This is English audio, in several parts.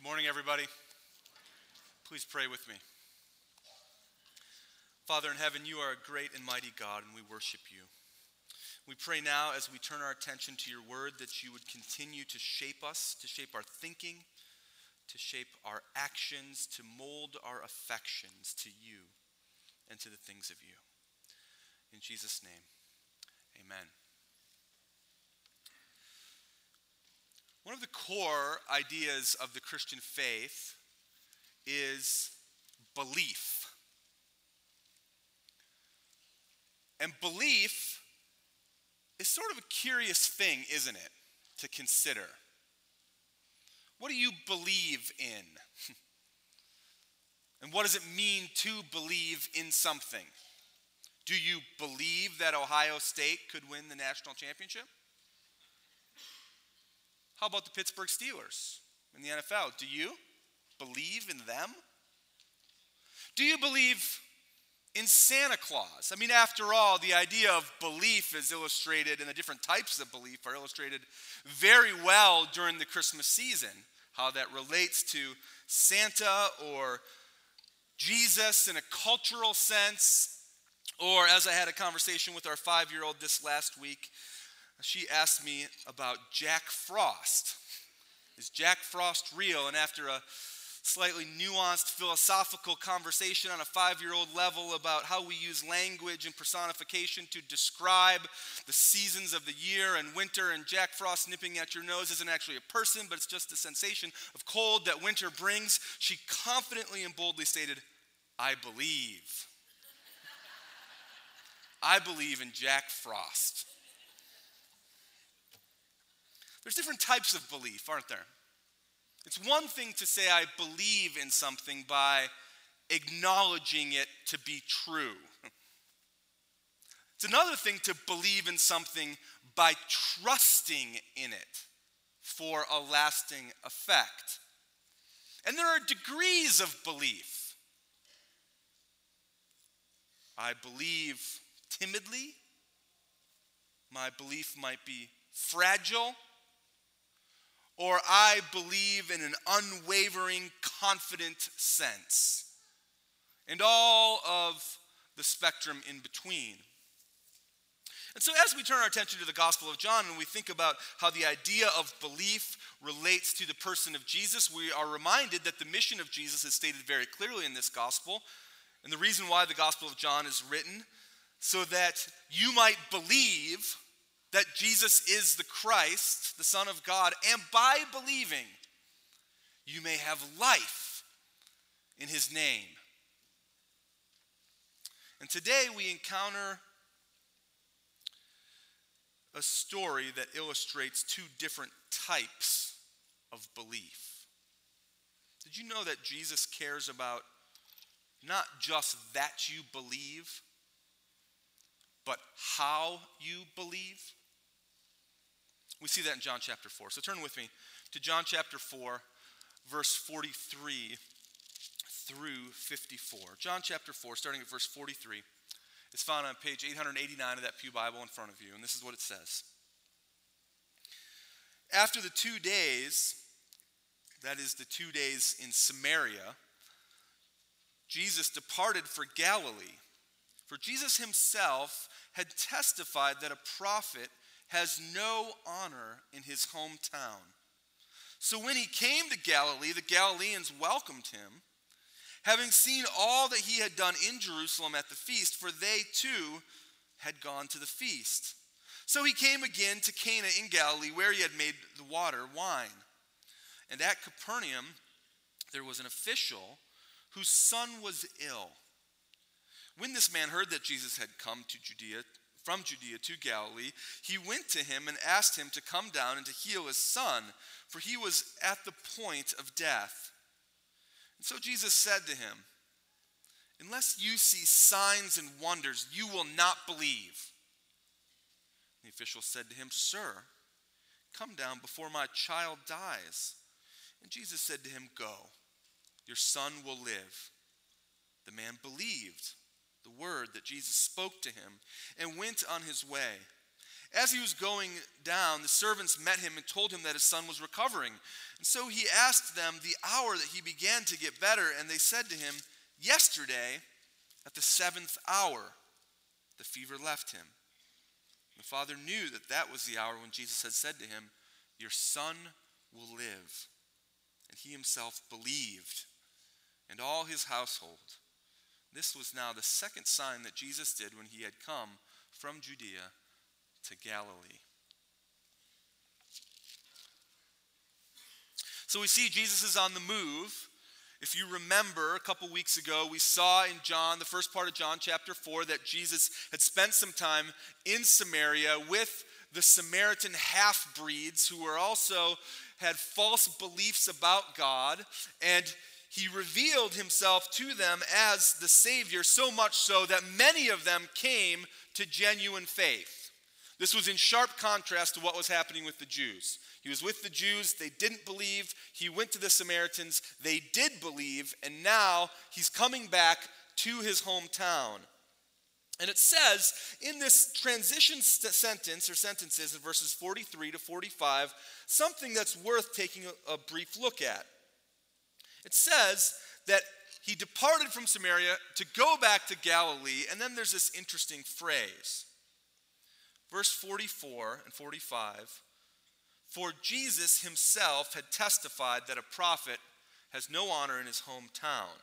Good morning, everybody. Please pray with me. Father in heaven, you are a great and mighty God, and we worship you. We pray now as we turn our attention to your word that you would continue to shape us, to shape our thinking, to shape our actions, to mold our affections to you and to the things of you. In Jesus' name, amen. One of the core ideas of the Christian faith is belief. And belief is sort of a curious thing, isn't it, to consider? What do you believe in? and what does it mean to believe in something? Do you believe that Ohio State could win the national championship? How about the Pittsburgh Steelers in the NFL? Do you believe in them? Do you believe in Santa Claus? I mean, after all, the idea of belief is illustrated, and the different types of belief are illustrated very well during the Christmas season. How that relates to Santa or Jesus in a cultural sense, or as I had a conversation with our five year old this last week, she asked me about Jack Frost. Is Jack Frost real? And after a slightly nuanced philosophical conversation on a five year old level about how we use language and personification to describe the seasons of the year and winter, and Jack Frost nipping at your nose isn't actually a person, but it's just the sensation of cold that winter brings. She confidently and boldly stated, I believe. I believe in Jack Frost. There's different types of belief, aren't there? It's one thing to say, I believe in something by acknowledging it to be true. It's another thing to believe in something by trusting in it for a lasting effect. And there are degrees of belief. I believe timidly. My belief might be fragile or I believe in an unwavering, confident sense, and all of the spectrum in between. And so, as we turn our attention to the Gospel of John and we think about how the idea of belief relates to the person of Jesus, we are reminded that the mission of Jesus is stated very clearly in this Gospel. And the reason why the Gospel of John is written, so that you might believe that Jesus is the Christ, the Son of God, and by believing, you may have life in his name. And today we encounter a story that illustrates two different types of belief. Did you know that Jesus cares about not just that you believe, but how you believe? We see that in John chapter 4. So turn with me to John chapter 4, verse 43 through 54. John chapter 4, starting at verse 43. It's found on page 889 of that Pew Bible in front of you, and this is what it says. After the two days, that is the two days in Samaria, Jesus departed for Galilee. For Jesus himself had testified that a prophet has no honor in his hometown. So when he came to Galilee, the Galileans welcomed him, having seen all that he had done in Jerusalem at the feast, for they too had gone to the feast. So he came again to Cana in Galilee, where he had made the water wine. And at Capernaum, there was an official whose son was ill. When this man heard that Jesus had come to Judea, from Judea to Galilee, he went to him and asked him to come down and to heal his son, for he was at the point of death. And so Jesus said to him, Unless you see signs and wonders, you will not believe. The official said to him, Sir, come down before my child dies. And Jesus said to him, Go, your son will live. The man believed the word that Jesus spoke to him and went on his way. As he was going down, the servants met him and told him that his son was recovering. And so he asked them the hour that he began to get better, and they said to him, Yesterday, at the seventh hour, the fever left him. The father knew that that was the hour when Jesus had said to him, Your son will live. And he himself believed, and all his household. This was now the second sign that Jesus did when he had come from Judea to Galilee. So we see Jesus is on the move. If you remember, a couple weeks ago, we saw in John, the first part of John chapter 4, that Jesus had spent some time in Samaria with the Samaritan half breeds who were also had false beliefs about God. And he revealed himself to them as the Savior, so much so that many of them came to genuine faith. This was in sharp contrast to what was happening with the Jews. He was with the Jews, they didn't believe. He went to the Samaritans, they did believe, and now he's coming back to his hometown. And it says in this transition st- sentence or sentences in verses 43 to 45 something that's worth taking a, a brief look at. It says that he departed from Samaria to go back to Galilee, and then there's this interesting phrase. Verse 44 and 45 For Jesus himself had testified that a prophet has no honor in his hometown.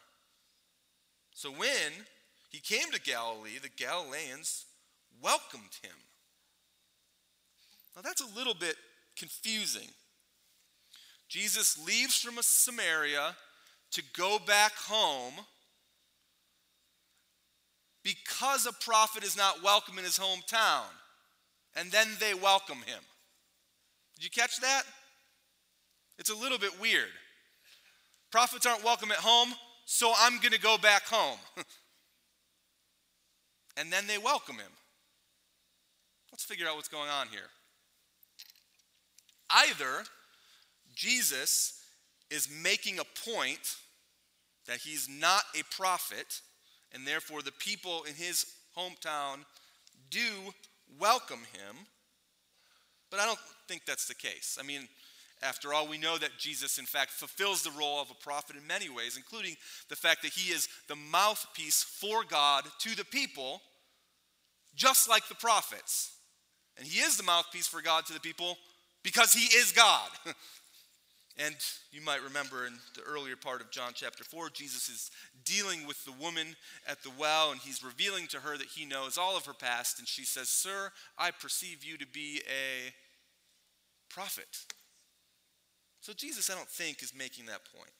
So when he came to Galilee, the Galileans welcomed him. Now that's a little bit confusing. Jesus leaves from Samaria to go back home because a prophet is not welcome in his hometown and then they welcome him. Did you catch that? It's a little bit weird. Prophets aren't welcome at home, so I'm going to go back home. and then they welcome him. Let's figure out what's going on here. Either Jesus is making a point that he's not a prophet, and therefore the people in his hometown do welcome him, but I don't think that's the case. I mean, after all, we know that Jesus, in fact, fulfills the role of a prophet in many ways, including the fact that he is the mouthpiece for God to the people, just like the prophets. And he is the mouthpiece for God to the people because he is God. And you might remember in the earlier part of John chapter 4, Jesus is dealing with the woman at the well, and he's revealing to her that he knows all of her past. And she says, Sir, I perceive you to be a prophet. So Jesus, I don't think, is making that point.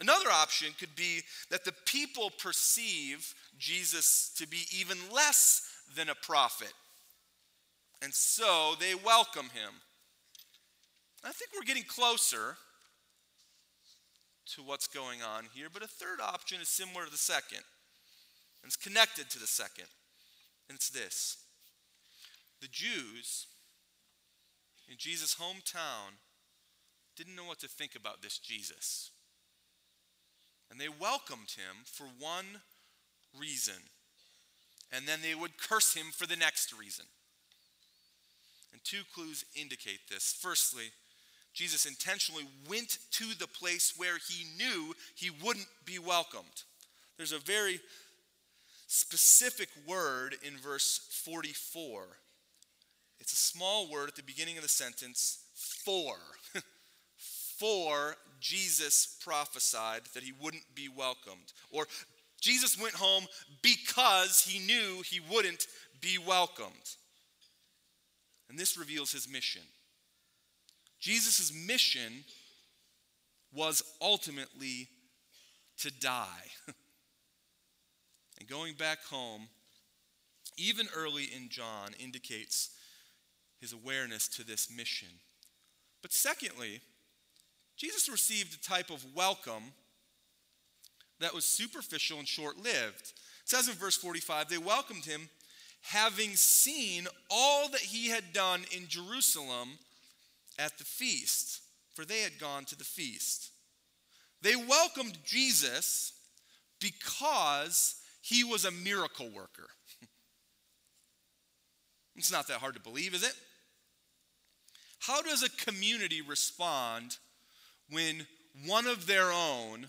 Another option could be that the people perceive Jesus to be even less than a prophet. And so they welcome him. I think we're getting closer to what's going on here, but a third option is similar to the second, and it's connected to the second, and it's this the Jews in Jesus' hometown didn't know what to think about this Jesus. And they welcomed him for one reason, and then they would curse him for the next reason. And two clues indicate this. Firstly, Jesus intentionally went to the place where he knew he wouldn't be welcomed. There's a very specific word in verse 44. It's a small word at the beginning of the sentence, for. for Jesus prophesied that he wouldn't be welcomed. Or Jesus went home because he knew he wouldn't be welcomed. And this reveals his mission. Jesus' mission was ultimately to die. and going back home, even early in John, indicates his awareness to this mission. But secondly, Jesus received a type of welcome that was superficial and short lived. It says in verse 45 they welcomed him having seen all that he had done in Jerusalem at the feast, for they had gone to the feast. They welcomed Jesus because he was a miracle worker. It's not that hard to believe, is it? How does a community respond when one of their own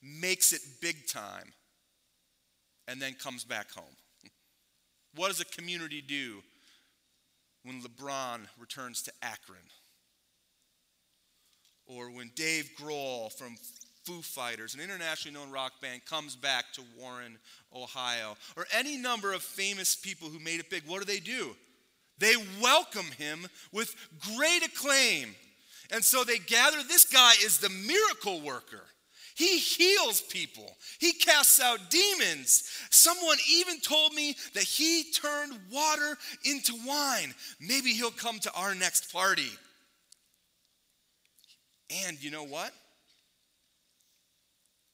makes it big time and then comes back home? What does a community do when LeBron returns to Akron? Or when Dave Grohl from Foo Fighters, an internationally known rock band, comes back to Warren, Ohio, or any number of famous people who made it big, what do they do? They welcome him with great acclaim. And so they gather. This guy is the miracle worker. He heals people, he casts out demons. Someone even told me that he turned water into wine. Maybe he'll come to our next party. And you know what?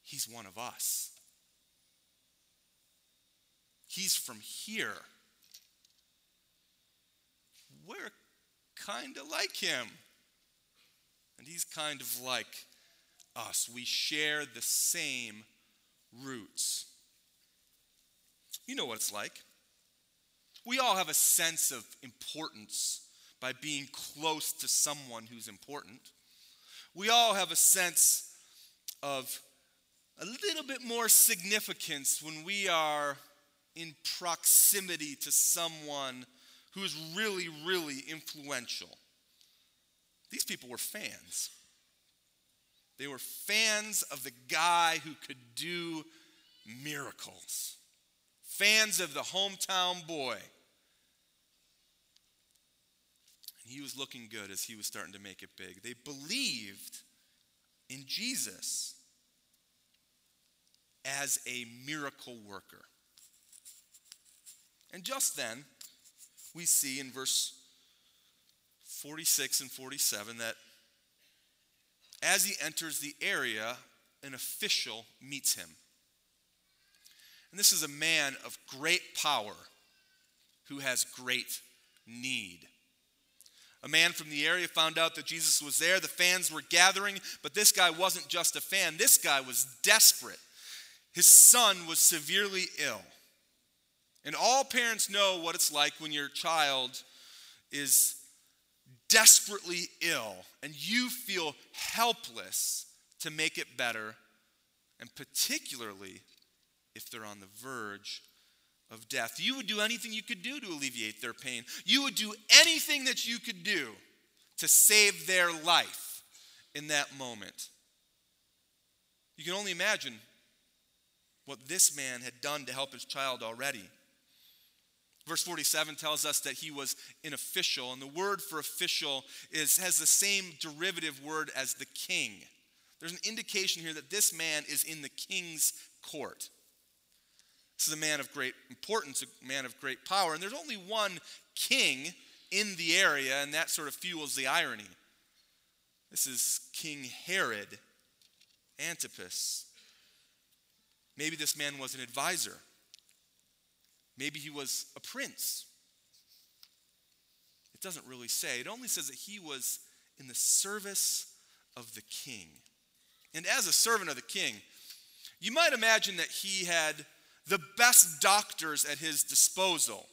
He's one of us. He's from here. We're kind of like him. And he's kind of like us. We share the same roots. You know what it's like. We all have a sense of importance by being close to someone who's important. We all have a sense of a little bit more significance when we are in proximity to someone who is really, really influential. These people were fans. They were fans of the guy who could do miracles, fans of the hometown boy. And he was looking good as he was starting to make it big. They believed in Jesus as a miracle worker. And just then, we see in verse 46 and 47 that as he enters the area, an official meets him. And this is a man of great power who has great need. A man from the area found out that Jesus was there. The fans were gathering, but this guy wasn't just a fan, this guy was desperate. His son was severely ill. And all parents know what it's like when your child is desperately ill and you feel helpless to make it better, and particularly if they're on the verge of death. You would do anything you could do to alleviate their pain. You would do anything that you could do to save their life in that moment. You can only imagine what this man had done to help his child already. Verse 47 tells us that he was an official, and the word for official is, has the same derivative word as the king. There's an indication here that this man is in the king's court. This is a man of great importance, a man of great power, and there's only one king in the area, and that sort of fuels the irony. This is King Herod Antipas. Maybe this man was an advisor. Maybe he was a prince. It doesn't really say. It only says that he was in the service of the king. And as a servant of the king, you might imagine that he had the best doctors at his disposal.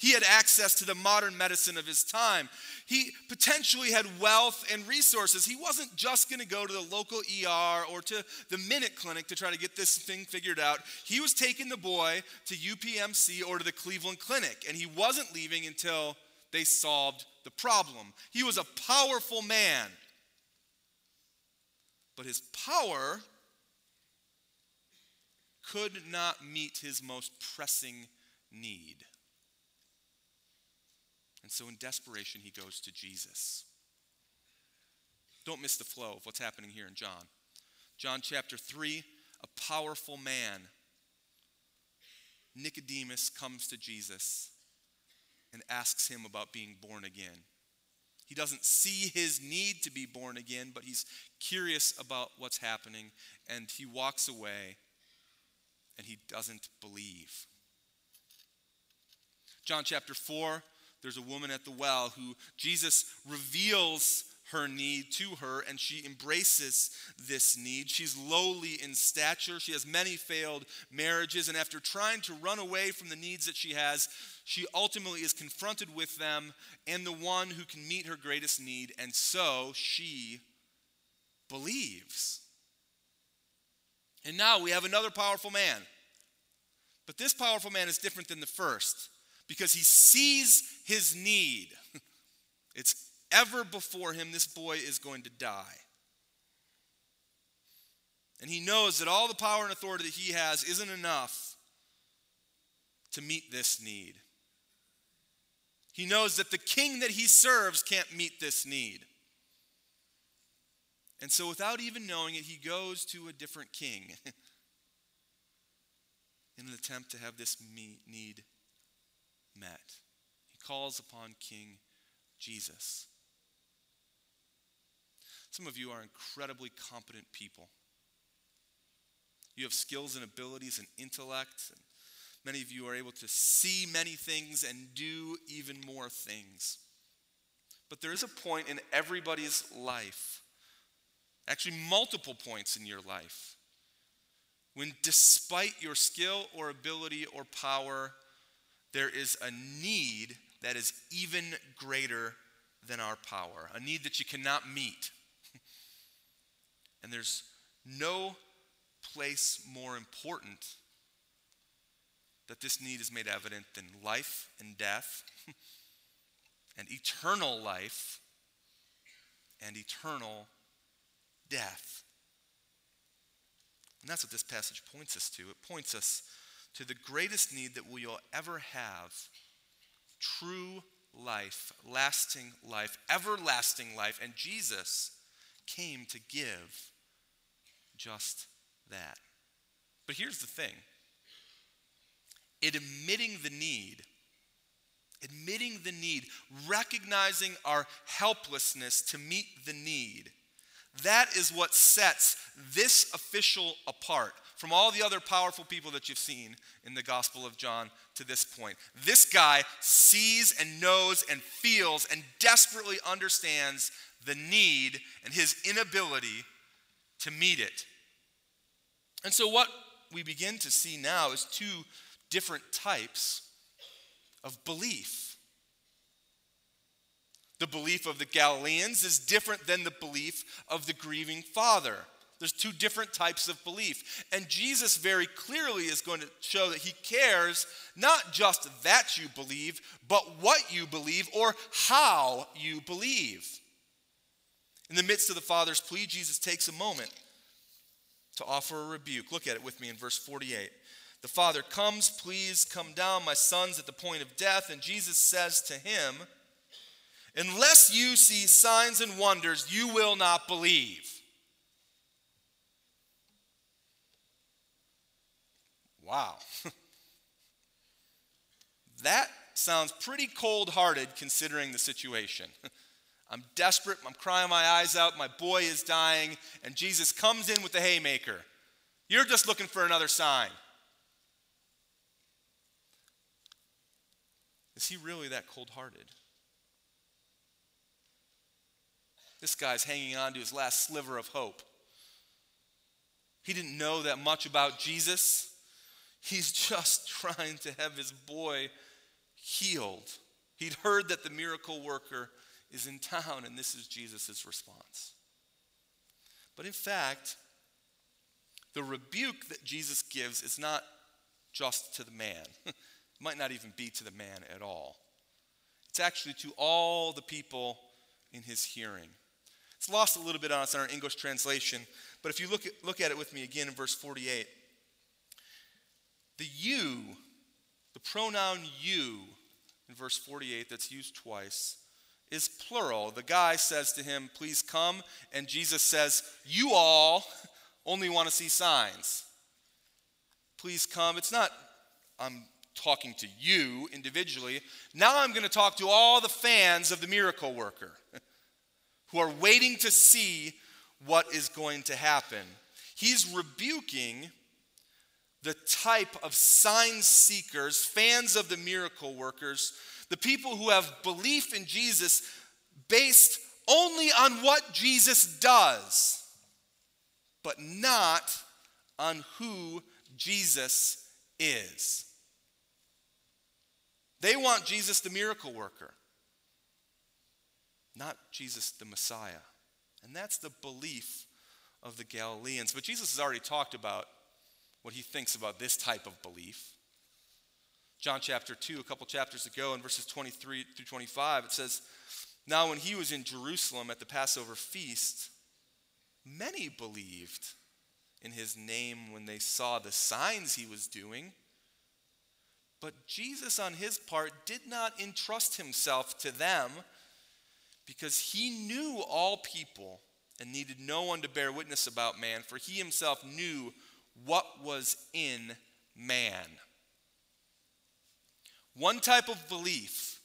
He had access to the modern medicine of his time. He potentially had wealth and resources. He wasn't just going to go to the local ER or to the Minute Clinic to try to get this thing figured out. He was taking the boy to UPMC or to the Cleveland Clinic, and he wasn't leaving until they solved the problem. He was a powerful man. But his power could not meet his most pressing need. And so, in desperation, he goes to Jesus. Don't miss the flow of what's happening here in John. John chapter 3, a powerful man, Nicodemus, comes to Jesus and asks him about being born again. He doesn't see his need to be born again, but he's curious about what's happening, and he walks away and he doesn't believe. John chapter 4, there's a woman at the well who Jesus reveals her need to her, and she embraces this need. She's lowly in stature. She has many failed marriages, and after trying to run away from the needs that she has, she ultimately is confronted with them and the one who can meet her greatest need, and so she believes. And now we have another powerful man. But this powerful man is different than the first because he sees his need. It's ever before him, this boy is going to die. And he knows that all the power and authority that he has isn't enough to meet this need. He knows that the king that he serves can't meet this need. And so, without even knowing it, he goes to a different king in an attempt to have this need met. He calls upon King Jesus. Some of you are incredibly competent people. You have skills and abilities and intellect. And many of you are able to see many things and do even more things. But there is a point in everybody's life, actually, multiple points in your life, when despite your skill or ability or power, there is a need that is even greater than our power, a need that you cannot meet. And there's no place more important that this need is made evident than life and death, and eternal life and eternal death. And that's what this passage points us to. It points us to the greatest need that we will ever have true life, lasting life, everlasting life. And Jesus came to give just that. But here's the thing in admitting the need, admitting the need, recognizing our helplessness to meet the need, that is what sets this official apart from all the other powerful people that you've seen in the Gospel of John to this point. This guy sees and knows and feels and desperately understands the need and his inability to meet it. And so, what we begin to see now is two different types of belief. The belief of the Galileans is different than the belief of the grieving father. There's two different types of belief. And Jesus very clearly is going to show that he cares not just that you believe, but what you believe or how you believe. In the midst of the Father's plea, Jesus takes a moment to offer a rebuke. Look at it with me in verse 48. The Father comes, please come down. My son's at the point of death. And Jesus says to him, Unless you see signs and wonders, you will not believe. Wow. that sounds pretty cold hearted considering the situation. I'm desperate. I'm crying my eyes out. My boy is dying. And Jesus comes in with the haymaker. You're just looking for another sign. Is he really that cold hearted? This guy's hanging on to his last sliver of hope. He didn't know that much about Jesus. He's just trying to have his boy healed. He'd heard that the miracle worker is in town, and this is Jesus' response. But in fact, the rebuke that Jesus gives is not just to the man, it might not even be to the man at all. It's actually to all the people in his hearing. It's lost a little bit on us in our English translation, but if you look at, look at it with me again in verse 48, the you, the pronoun you in verse 48 that's used twice, is plural. The guy says to him, Please come. And Jesus says, You all only want to see signs. Please come. It's not, I'm talking to you individually. Now I'm going to talk to all the fans of the miracle worker who are waiting to see what is going to happen. He's rebuking the type of sign seekers, fans of the miracle workers the people who have belief in Jesus based only on what Jesus does, but not on who Jesus is. They want Jesus the miracle worker, not Jesus the Messiah. And that's the belief of the Galileans. But Jesus has already talked about what he thinks about this type of belief. John chapter 2, a couple chapters ago, in verses 23 through 25, it says, Now when he was in Jerusalem at the Passover feast, many believed in his name when they saw the signs he was doing. But Jesus, on his part, did not entrust himself to them because he knew all people and needed no one to bear witness about man, for he himself knew what was in man. One type of belief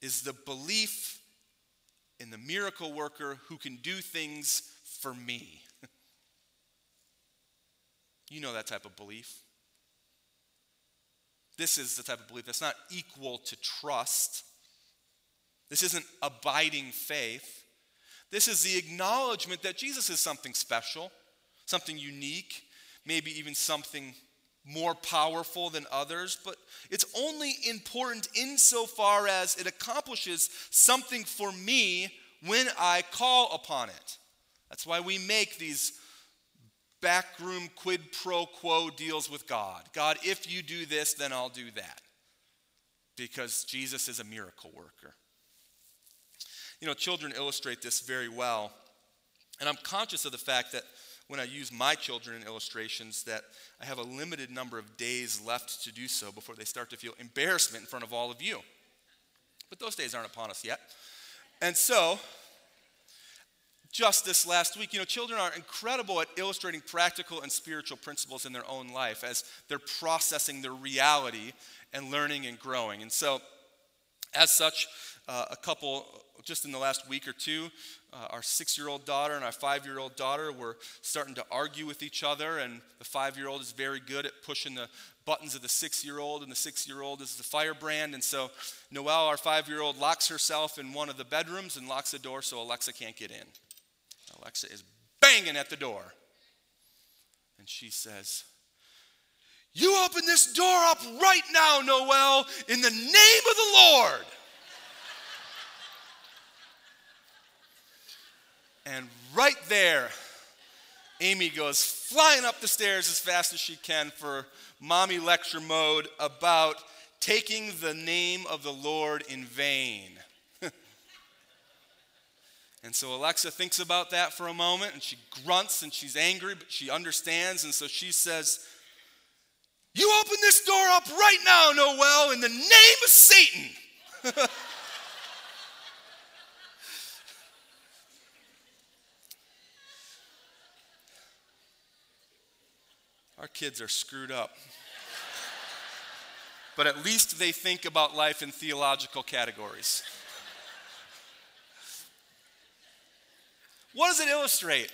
is the belief in the miracle worker who can do things for me. you know that type of belief. This is the type of belief that's not equal to trust. This isn't abiding faith. This is the acknowledgement that Jesus is something special, something unique, maybe even something more powerful than others, but it's only important insofar as it accomplishes something for me when I call upon it. That's why we make these backroom quid pro quo deals with God. God, if you do this, then I'll do that. Because Jesus is a miracle worker. You know, children illustrate this very well. And I'm conscious of the fact that when I use my children in illustrations that I have a limited number of days left to do so before they start to feel embarrassment in front of all of you. But those days aren't upon us yet. And so, just this last week. You know, children are incredible at illustrating practical and spiritual principles in their own life as they're processing their reality and learning and growing. And so, as such, uh, a couple just in the last week or two, uh, our six year old daughter and our five year old daughter were starting to argue with each other. And the five year old is very good at pushing the buttons of the six year old, and the six year old is the firebrand. And so, Noelle, our five year old, locks herself in one of the bedrooms and locks the door so Alexa can't get in. Alexa is banging at the door. And she says, You open this door up right now, Noelle, in the name of the Lord. And right there, Amy goes flying up the stairs as fast as she can for mommy lecture mode about taking the name of the Lord in vain. And so Alexa thinks about that for a moment and she grunts and she's angry, but she understands. And so she says, You open this door up right now, Noelle, in the name of Satan. Our kids are screwed up. but at least they think about life in theological categories. What does it illustrate?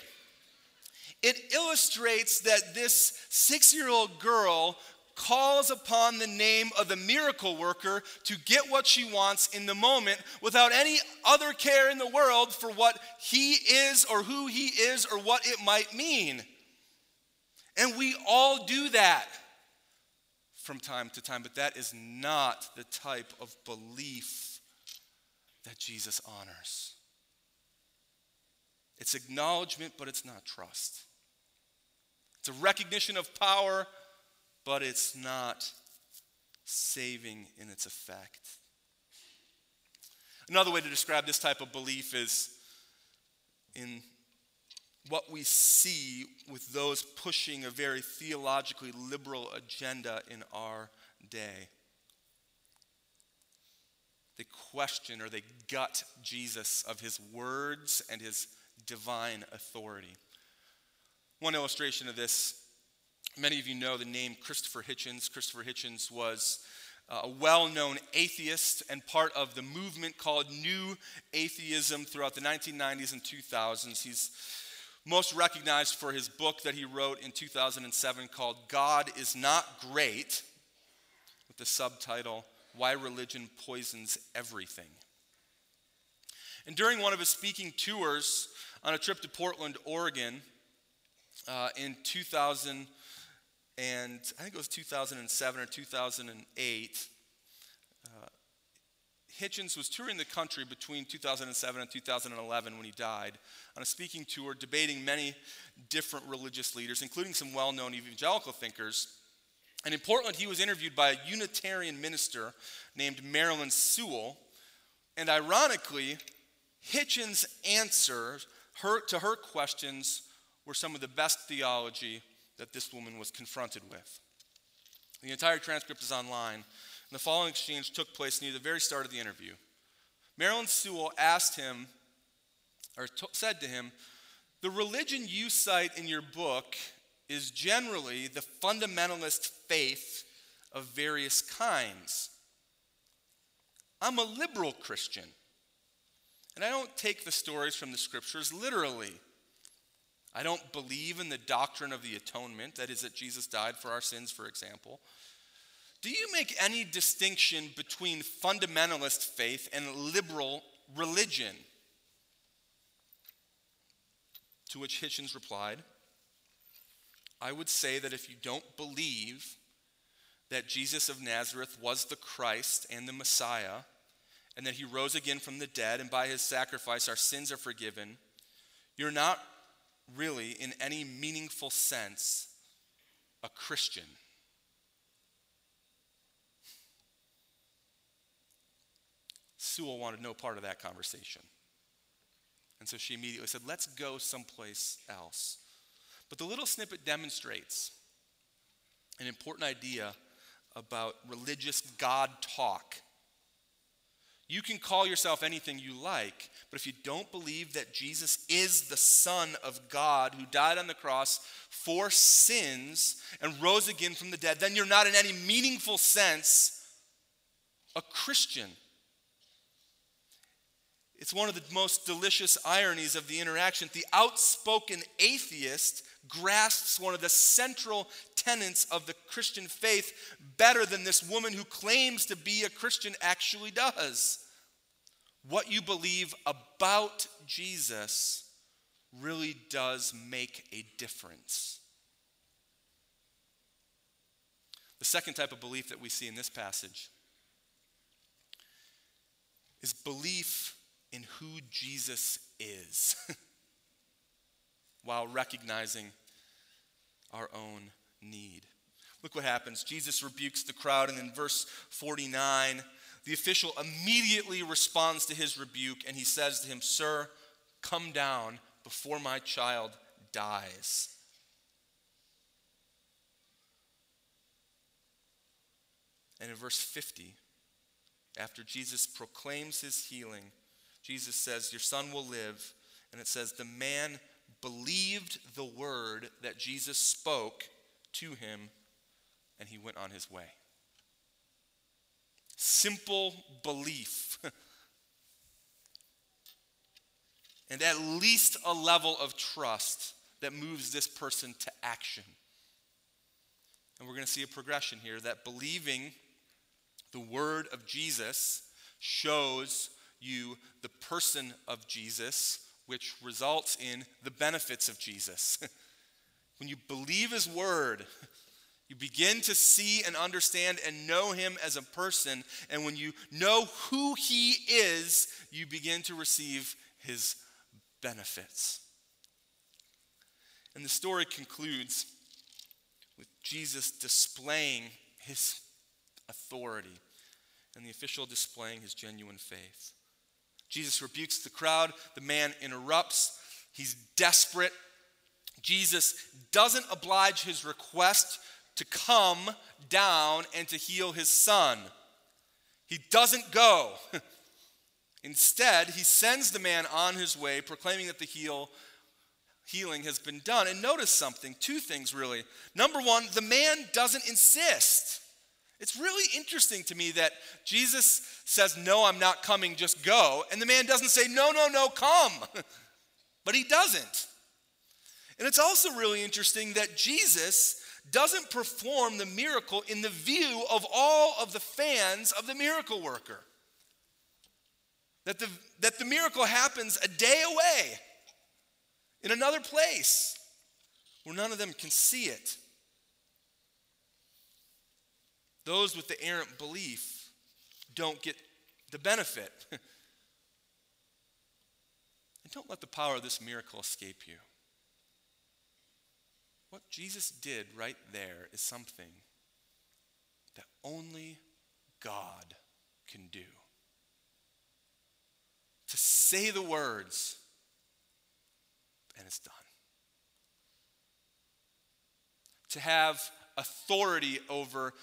It illustrates that this six year old girl calls upon the name of the miracle worker to get what she wants in the moment without any other care in the world for what he is or who he is or what it might mean. And we all do that from time to time, but that is not the type of belief that Jesus honors. It's acknowledgement, but it's not trust. It's a recognition of power, but it's not saving in its effect. Another way to describe this type of belief is in what we see with those pushing a very theologically liberal agenda in our day. They question or they gut Jesus of his words and his divine authority. One illustration of this many of you know the name Christopher Hitchens. Christopher Hitchens was uh, a well known atheist and part of the movement called New Atheism throughout the 1990s and 2000s. He's most recognized for his book that he wrote in 2007 called God is Not Great, with the subtitle Why Religion Poisons Everything. And during one of his speaking tours on a trip to Portland, Oregon, uh, in 2000 and I think it was 2007 or 2008, uh, Hitchens was touring the country between 2007 and 2011 when he died on a speaking tour debating many different religious leaders, including some well known evangelical thinkers. And in Portland, he was interviewed by a Unitarian minister named Marilyn Sewell. And ironically, Hitchens' answers her, to her questions were some of the best theology that this woman was confronted with. The entire transcript is online, and the following exchange took place near the very start of the interview. Marilyn Sewell asked him, or t- said to him, The religion you cite in your book is generally the fundamentalist faith of various kinds. I'm a liberal Christian, and I don't take the stories from the scriptures literally. I don't believe in the doctrine of the atonement, that is, that Jesus died for our sins, for example. Do you make any distinction between fundamentalist faith and liberal religion? To which Hitchens replied, I would say that if you don't believe that Jesus of Nazareth was the Christ and the Messiah, and that he rose again from the dead, and by his sacrifice our sins are forgiven, you're not really, in any meaningful sense, a Christian. Sewell wanted no part of that conversation. And so she immediately said, Let's go someplace else. But the little snippet demonstrates an important idea about religious God talk. You can call yourself anything you like, but if you don't believe that Jesus is the Son of God who died on the cross for sins and rose again from the dead, then you're not in any meaningful sense a Christian. It's one of the most delicious ironies of the interaction. The outspoken atheist grasps one of the central tenets of the Christian faith better than this woman who claims to be a Christian actually does. What you believe about Jesus really does make a difference. The second type of belief that we see in this passage is belief in who Jesus is while recognizing our own need. Look what happens. Jesus rebukes the crowd, and in verse 49, the official immediately responds to his rebuke and he says to him, Sir, come down before my child dies. And in verse 50, after Jesus proclaims his healing, Jesus says, Your son will live. And it says, The man believed the word that Jesus spoke to him, and he went on his way. Simple belief. and at least a level of trust that moves this person to action. And we're going to see a progression here that believing the word of Jesus shows you the person of Jesus, which results in the benefits of Jesus. when you believe his word, you begin to see and understand and know him as a person. And when you know who he is, you begin to receive his benefits. And the story concludes with Jesus displaying his authority and the official displaying his genuine faith. Jesus rebukes the crowd. The man interrupts. He's desperate. Jesus doesn't oblige his request to come down and to heal his son. He doesn't go. Instead, he sends the man on his way, proclaiming that the heal, healing has been done. And notice something two things really. Number one, the man doesn't insist. It's really interesting to me that Jesus says, No, I'm not coming, just go. And the man doesn't say, No, no, no, come. but he doesn't. And it's also really interesting that Jesus doesn't perform the miracle in the view of all of the fans of the miracle worker. That the, that the miracle happens a day away in another place where none of them can see it. Those with the errant belief don't get the benefit. and don't let the power of this miracle escape you. What Jesus did right there is something that only God can do. To say the words, and it's done. To have authority over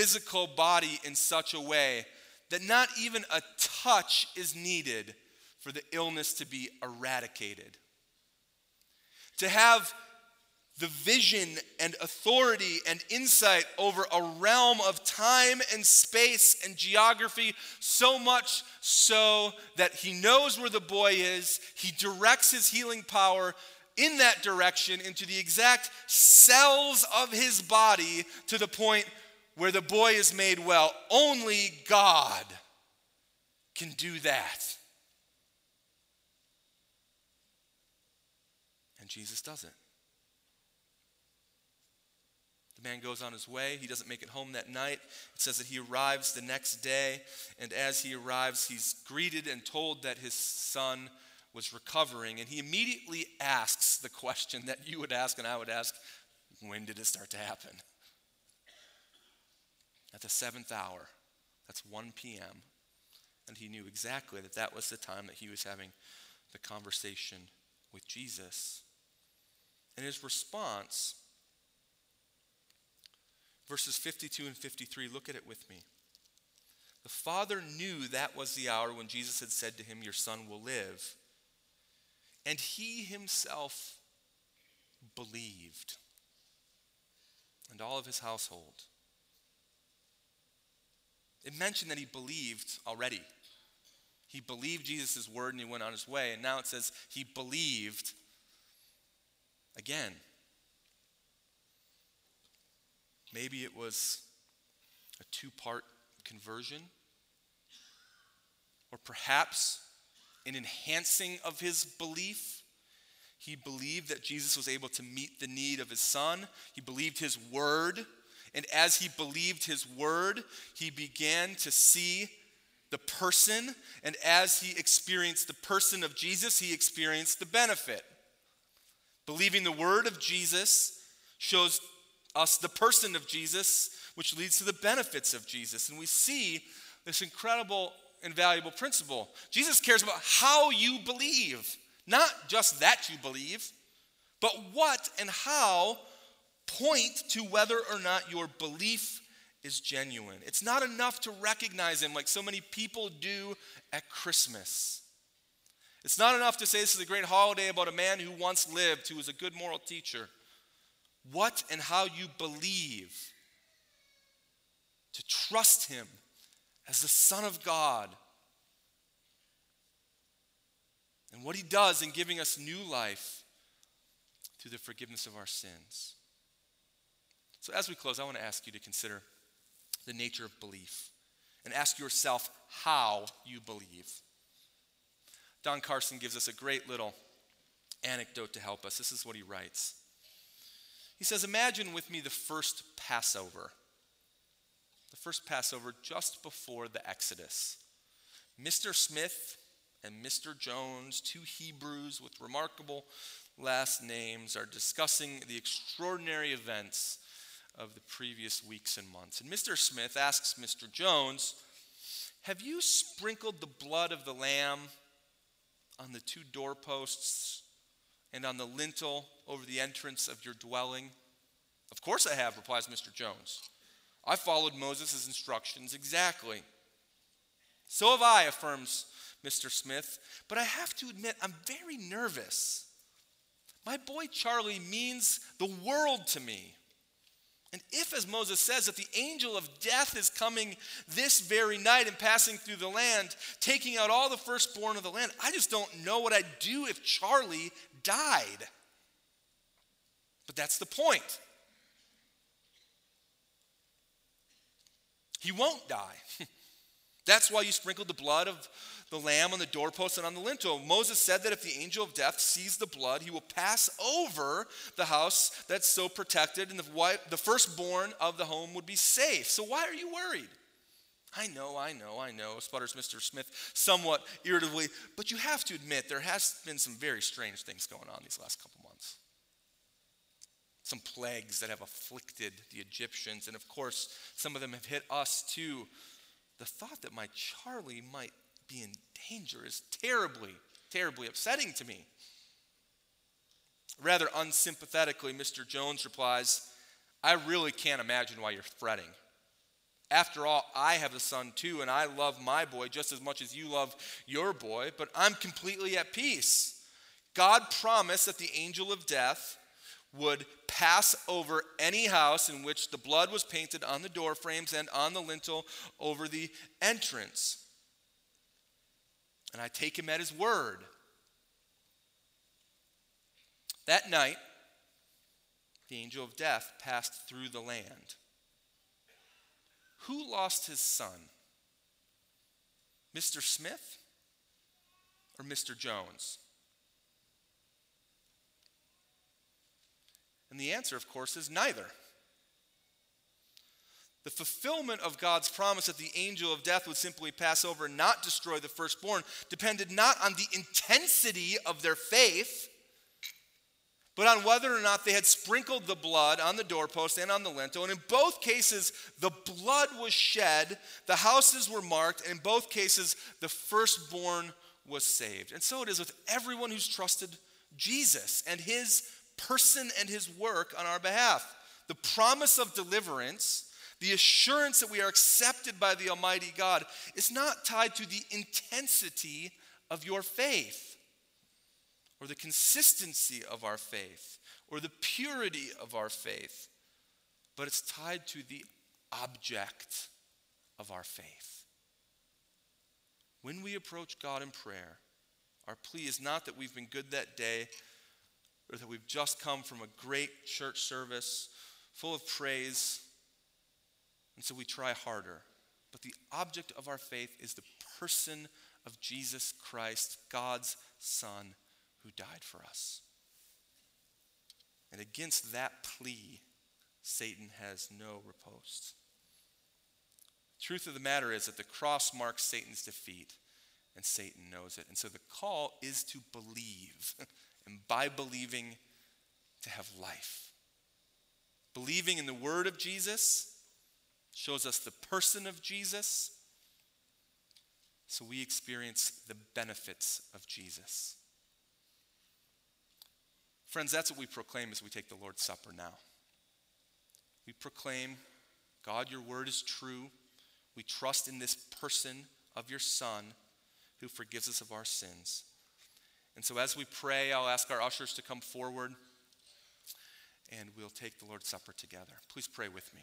physical body in such a way that not even a touch is needed for the illness to be eradicated. To have the vision and authority and insight over a realm of time and space and geography, so much so that he knows where the boy is. He directs his healing power in that direction into the exact cells of his body to the point where the boy is made well. Only God can do that. And Jesus doesn't. The man goes on his way. He doesn't make it home that night. It says that he arrives the next day, and as he arrives, he's greeted and told that his son was recovering. And he immediately asks the question that you would ask and I would ask when did it start to happen? At the seventh hour. That's 1 p.m. And he knew exactly that that was the time that he was having the conversation with Jesus. And his response verses 52 and 53. Look at it with me. The father knew that was the hour when Jesus had said to him, Your son will live. And he himself believed, and all of his household. It mentioned that he believed already. He believed Jesus' word and he went on his way. And now it says he believed again. Maybe it was a two part conversion, or perhaps an enhancing of his belief. He believed that Jesus was able to meet the need of his son. He believed his word. And as he believed his word, he began to see the person. And as he experienced the person of Jesus, he experienced the benefit. Believing the word of Jesus shows us the person of Jesus, which leads to the benefits of Jesus. And we see this incredible and valuable principle. Jesus cares about how you believe, not just that you believe, but what and how point to whether or not your belief is genuine. It's not enough to recognize him like so many people do at Christmas. It's not enough to say this is a great holiday about a man who once lived, who was a good moral teacher what and how you believe, to trust Him as the Son of God, and what He does in giving us new life through the forgiveness of our sins. So, as we close, I want to ask you to consider the nature of belief and ask yourself how you believe. Don Carson gives us a great little anecdote to help us. This is what he writes. He says, Imagine with me the first Passover. The first Passover just before the Exodus. Mr. Smith and Mr. Jones, two Hebrews with remarkable last names, are discussing the extraordinary events of the previous weeks and months. And Mr. Smith asks Mr. Jones, Have you sprinkled the blood of the lamb on the two doorposts and on the lintel over the entrance of your dwelling? Of course I have, replies Mr. Jones. I followed Moses' instructions exactly. So have I, affirms Mr. Smith, but I have to admit I'm very nervous. My boy Charlie means the world to me. And if, as Moses says, that the angel of death is coming this very night and passing through the land, taking out all the firstborn of the land, I just don't know what I'd do if Charlie died. But that's the point. He won't die. That's why you sprinkled the blood of the lamb on the doorpost and on the lintel. Moses said that if the angel of death sees the blood, he will pass over the house that's so protected, and the, wife, the firstborn of the home would be safe. So why are you worried? I know, I know, I know, sputters Mr. Smith somewhat irritably, but you have to admit there has been some very strange things going on these last couple months. Some plagues that have afflicted the Egyptians, and of course, some of them have hit us too. The thought that my Charlie might be in danger is terribly, terribly upsetting to me. Rather unsympathetically, Mr. Jones replies, I really can't imagine why you're fretting. After all, I have a son too, and I love my boy just as much as you love your boy, but I'm completely at peace. God promised that the angel of death would pass over any house in which the blood was painted on the door frames and on the lintel over the entrance. And I take him at his word. That night, the angel of death passed through the land. Who lost his son? Mr. Smith or Mr. Jones? And the answer, of course, is neither. The fulfillment of God's promise that the angel of death would simply pass over and not destroy the firstborn depended not on the intensity of their faith, but on whether or not they had sprinkled the blood on the doorpost and on the lintel. And in both cases, the blood was shed, the houses were marked, and in both cases, the firstborn was saved. And so it is with everyone who's trusted Jesus and his person and his work on our behalf. The promise of deliverance, the assurance that we are accepted by the Almighty God, is not tied to the intensity of your faith or the consistency of our faith or the purity of our faith, but it's tied to the object of our faith. When we approach God in prayer, our plea is not that we've been good that day or that we've just come from a great church service full of praise, and so we try harder. But the object of our faith is the person of Jesus Christ, God's Son who died for us. And against that plea, Satan has no riposte. Truth of the matter is that the cross marks Satan's defeat, and Satan knows it. And so the call is to believe, and by believing, to have life. Believing in the word of Jesus shows us the person of Jesus, so we experience the benefits of Jesus. Friends, that's what we proclaim as we take the Lord's Supper now. We proclaim, God, your word is true. We trust in this person of your Son who forgives us of our sins. And so as we pray, I'll ask our ushers to come forward and we'll take the Lord's Supper together. Please pray with me.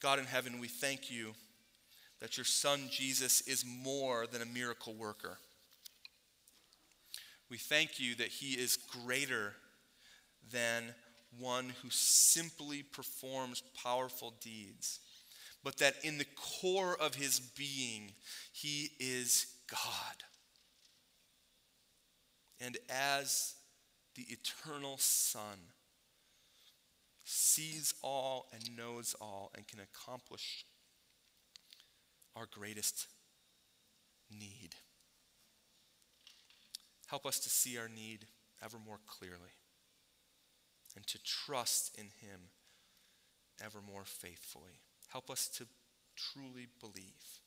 God in heaven, we thank you that your Son Jesus is more than a miracle worker. We thank you that he is greater than one who simply performs powerful deeds, but that in the core of his being, he is God. And as the eternal Son sees all and knows all and can accomplish our greatest need. Help us to see our need ever more clearly and to trust in Him ever more faithfully. Help us to truly believe.